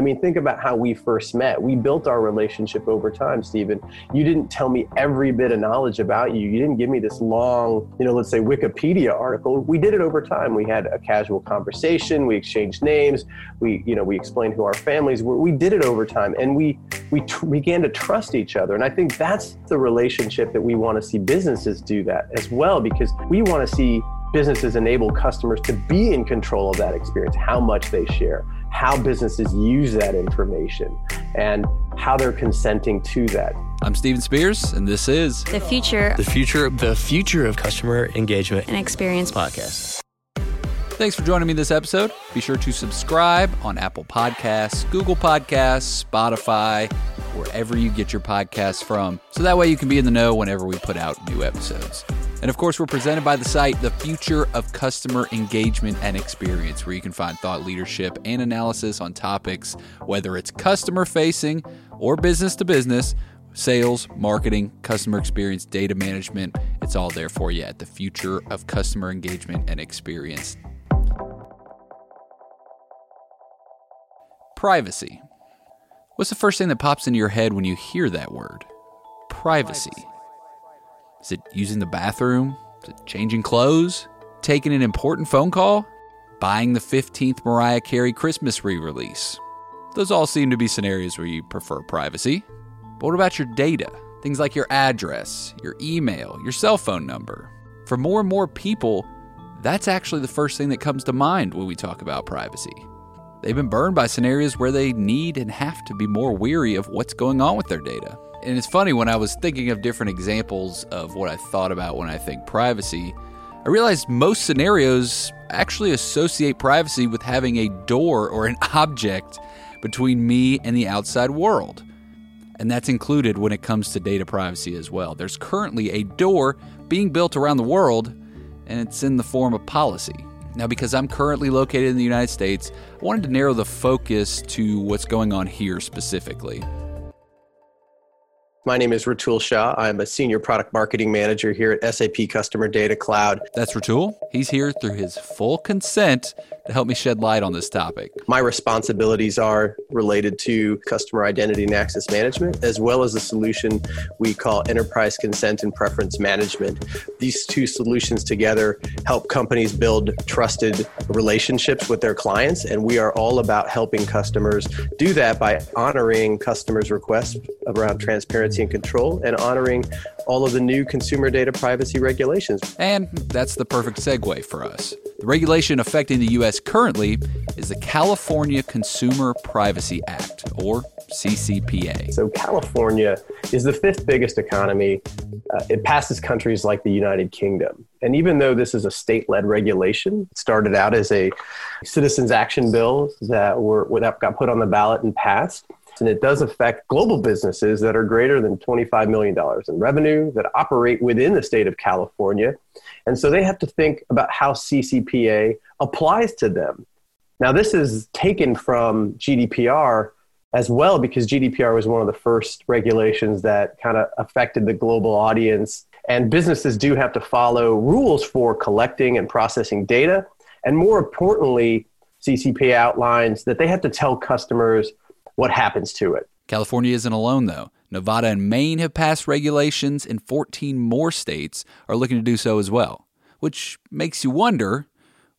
I mean, think about how we first met. We built our relationship over time, Steven. You didn't tell me every bit of knowledge about you. You didn't give me this long, you know, let's say Wikipedia article. We did it over time. We had a casual conversation. We exchanged names. We, you know, we explained who our families were. We did it over time, and we we tr- began to trust each other. And I think that's the relationship that we want to see businesses do that as well, because we want to see businesses enable customers to be in control of that experience, how much they share, how businesses use that information, and how they're consenting to that. I'm Steven Spears, and this is The future The future, the future of customer engagement and experience podcast. Thanks for joining me this episode. Be sure to subscribe on Apple Podcasts, Google Podcasts, Spotify, wherever you get your podcasts from, so that way you can be in the know whenever we put out new episodes. And of course, we're presented by the site The Future of Customer Engagement and Experience, where you can find thought leadership and analysis on topics, whether it's customer facing or business to business, sales, marketing, customer experience, data management. It's all there for you at The Future of Customer Engagement and Experience. Privacy. What's the first thing that pops into your head when you hear that word? Privacy. Is it using the bathroom? Is it changing clothes? Taking an important phone call? Buying the 15th Mariah Carey Christmas re release? Those all seem to be scenarios where you prefer privacy. But what about your data? Things like your address, your email, your cell phone number. For more and more people, that's actually the first thing that comes to mind when we talk about privacy. They've been burned by scenarios where they need and have to be more weary of what's going on with their data. And it's funny, when I was thinking of different examples of what I thought about when I think privacy, I realized most scenarios actually associate privacy with having a door or an object between me and the outside world. And that's included when it comes to data privacy as well. There's currently a door being built around the world, and it's in the form of policy. Now, because I'm currently located in the United States, I wanted to narrow the focus to what's going on here specifically. My name is Ratul Shah. I'm a senior product marketing manager here at SAP Customer Data Cloud. That's Ratul. He's here through his full consent to help me shed light on this topic. My responsibilities are related to customer identity and access management, as well as a solution we call enterprise consent and preference management. These two solutions together help companies build trusted relationships with their clients, and we are all about helping customers do that by honoring customers' requests around transparency and control and honoring all of the new consumer data privacy regulations. And that's the perfect segue for us. The regulation affecting the U.S. currently is the California Consumer Privacy Act, or CCPA. So, California is the fifth biggest economy. Uh, it passes countries like the United Kingdom. And even though this is a state led regulation, it started out as a citizens' action bill that, were, that got put on the ballot and passed and it does affect global businesses that are greater than $25 million in revenue that operate within the state of California. And so they have to think about how CCPA applies to them. Now, this is taken from GDPR as well because GDPR was one of the first regulations that kind of affected the global audience. And businesses do have to follow rules for collecting and processing data. And more importantly, CCPA outlines that they have to tell customers what happens to it. California isn't alone, though. Nevada and Maine have passed regulations, and 14 more states are looking to do so as well, which makes you wonder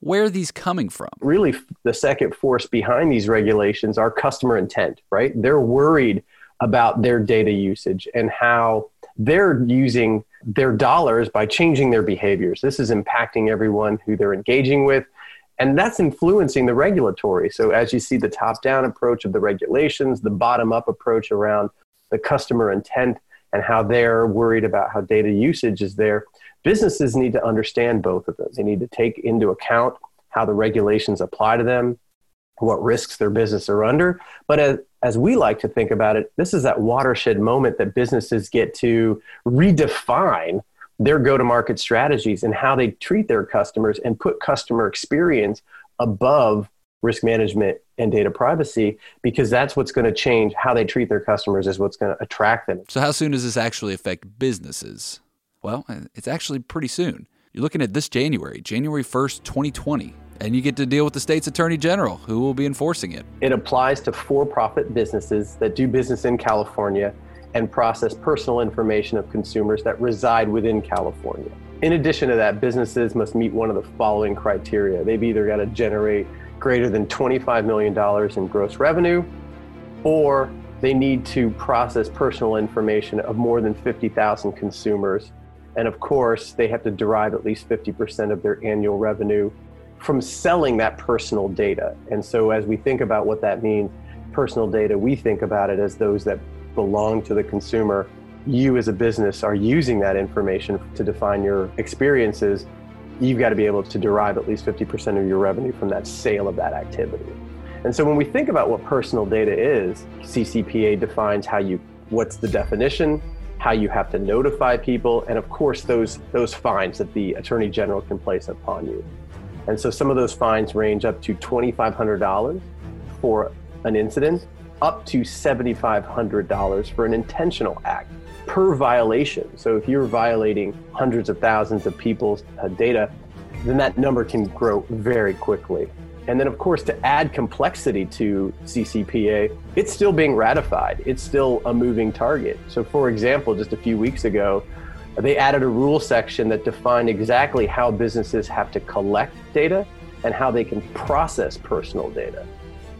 where are these coming from? Really, the second force behind these regulations are customer intent, right? They're worried about their data usage and how they're using their dollars by changing their behaviors. This is impacting everyone who they're engaging with and that's influencing the regulatory. So, as you see the top down approach of the regulations, the bottom up approach around the customer intent and how they're worried about how data usage is there, businesses need to understand both of those. They need to take into account how the regulations apply to them, what risks their business are under. But as, as we like to think about it, this is that watershed moment that businesses get to redefine their go to market strategies and how they treat their customers and put customer experience above risk management and data privacy because that's what's going to change how they treat their customers is what's going to attract them. So how soon does this actually affect businesses? Well, it's actually pretty soon. You're looking at this January, January 1st, 2020. And you get to deal with the state's attorney general, who will be enforcing it. It applies to for profit businesses that do business in California and process personal information of consumers that reside within California. In addition to that, businesses must meet one of the following criteria. They've either got to generate greater than $25 million in gross revenue, or they need to process personal information of more than 50,000 consumers. And of course, they have to derive at least 50% of their annual revenue from selling that personal data. And so, as we think about what that means, personal data, we think about it as those that belong to the consumer. You, as a business, are using that information to define your experiences. You've got to be able to derive at least 50% of your revenue from that sale of that activity. And so, when we think about what personal data is, CCPA defines how you, what's the definition, how you have to notify people, and of course, those, those fines that the Attorney General can place upon you. And so some of those fines range up to $2,500 for an incident, up to $7,500 for an intentional act per violation. So if you're violating hundreds of thousands of people's uh, data, then that number can grow very quickly. And then, of course, to add complexity to CCPA, it's still being ratified. It's still a moving target. So, for example, just a few weeks ago, they added a rule section that defined exactly how businesses have to collect data and how they can process personal data.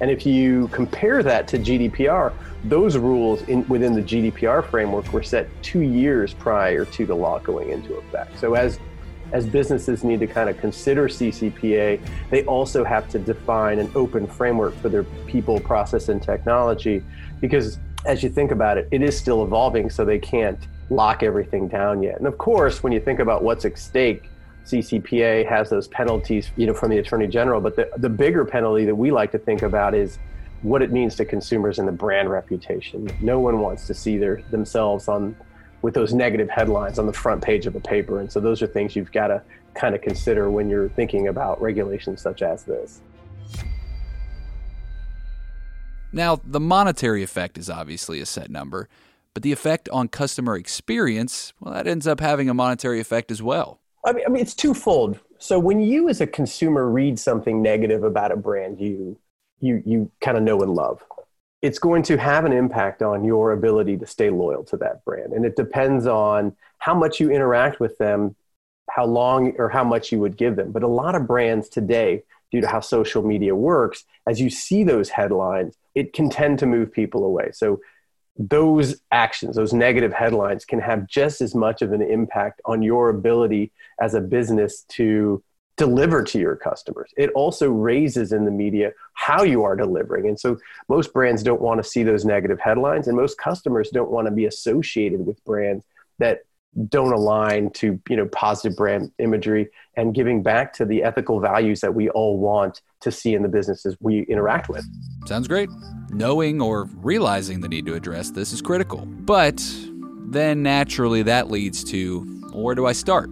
And if you compare that to GDPR, those rules in, within the GDPR framework were set two years prior to the law going into effect. So as as businesses need to kind of consider CCPA, they also have to define an open framework for their people, process, and technology. Because as you think about it, it is still evolving, so they can't lock everything down yet. And of course, when you think about what's at stake, CCPA has those penalties, you know, from the Attorney General. But the, the bigger penalty that we like to think about is what it means to consumers and the brand reputation. No one wants to see their themselves on with those negative headlines on the front page of a paper. And so those are things you've got to kind of consider when you're thinking about regulations such as this. Now, the monetary effect is obviously a set number, but the effect on customer experience, well, that ends up having a monetary effect as well. I mean, I mean, it's twofold. So when you, as a consumer, read something negative about a brand you you you kind of know and love, it's going to have an impact on your ability to stay loyal to that brand, and it depends on how much you interact with them, how long or how much you would give them. But a lot of brands today, due to how social media works, as you see those headlines, it can tend to move people away. So those actions, those negative headlines can have just as much of an impact on your ability as a business to deliver to your customers. It also raises in the media how you are delivering. And so most brands don't want to see those negative headlines, and most customers don't want to be associated with brands that don't align to you know positive brand imagery and giving back to the ethical values that we all want to see in the businesses we interact with. Sounds great knowing or realizing the need to address this is critical. But then naturally that leads to where do I start?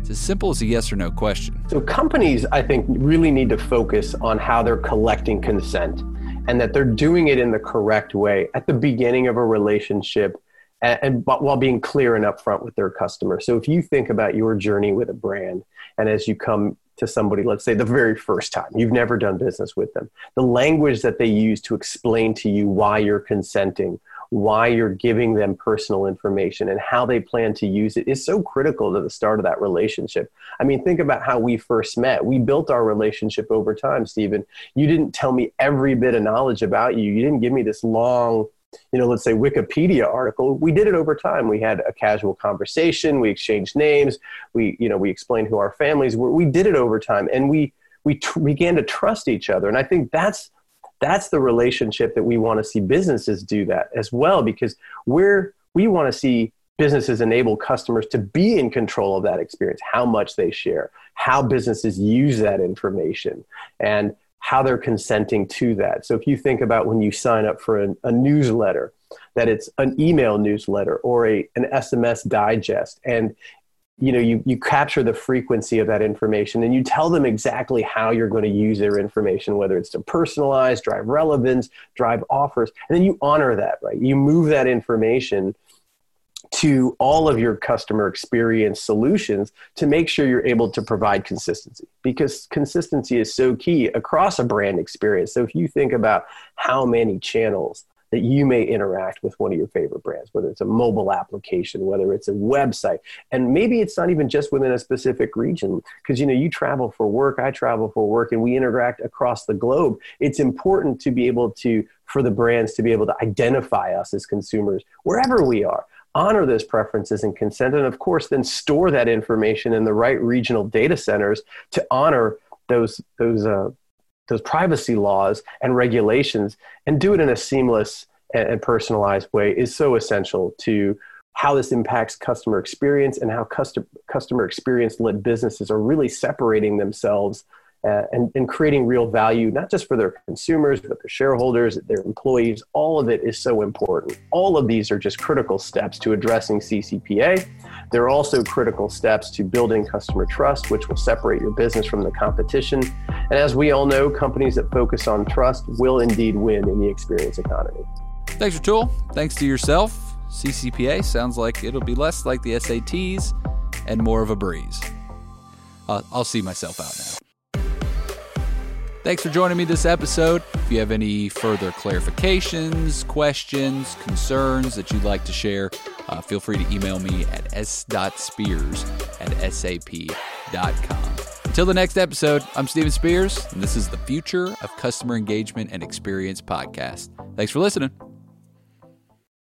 It's as simple as a yes or no question. So companies, I think, really need to focus on how they're collecting consent and that they're doing it in the correct way at the beginning of a relationship and, and while being clear and upfront with their customer. So if you think about your journey with a brand and as you come to somebody, let's say the very first time, you've never done business with them, the language that they use to explain to you why you're consenting, why you're giving them personal information, and how they plan to use it is so critical to the start of that relationship. I mean, think about how we first met. We built our relationship over time, Steven. You didn't tell me every bit of knowledge about you, you didn't give me this long, you know, let's say Wikipedia article. We did it over time. We had a casual conversation. We exchanged names. We, you know, we explained who our families were. We did it over time, and we we began to trust each other. And I think that's that's the relationship that we want to see businesses do that as well, because we're we want to see businesses enable customers to be in control of that experience, how much they share, how businesses use that information, and how they're consenting to that. So if you think about when you sign up for a, a newsletter, that it's an email newsletter or a, an SMS digest, and you know you, you capture the frequency of that information and you tell them exactly how you're going to use their information whether it's to personalize drive relevance drive offers and then you honor that right you move that information to all of your customer experience solutions to make sure you're able to provide consistency because consistency is so key across a brand experience. So if you think about how many channels that you may interact with one of your favorite brands, whether it's a mobile application, whether it's a website, and maybe it's not even just within a specific region, because you know you travel for work, I travel for work, and we interact across the globe. It's important to be able to for the brands to be able to identify us as consumers wherever we are honor those preferences and consent, and of course, then store that information in the right regional data centers to honor those those uh, those privacy laws and regulations, and do it in a seamless and, personalized way is so essential to how this impacts customer experience and how customer customer experience led businesses are really separating themselves uh, and, and creating real value, not just for their consumers, but their shareholders, their employees. All of it is so important. All of these are just critical steps to addressing CCPA. They're also critical steps to building customer trust, which will separate your business from the competition. And as we all know, companies that focus on trust will indeed win in the experience economy. Thanks, Ratul. Thanks to yourself. CCPA sounds like it'll be less like the SATs and more of a breeze. Uh, I'll see myself out now. Thanks for joining me this episode. If you have any further clarifications, questions, concerns that you'd like to share, uh, feel free to email me at s.spears at sap.com. Until the next episode, I'm Steven Spears, and this is the Future of Customer Engagement and Experience podcast. Thanks for listening.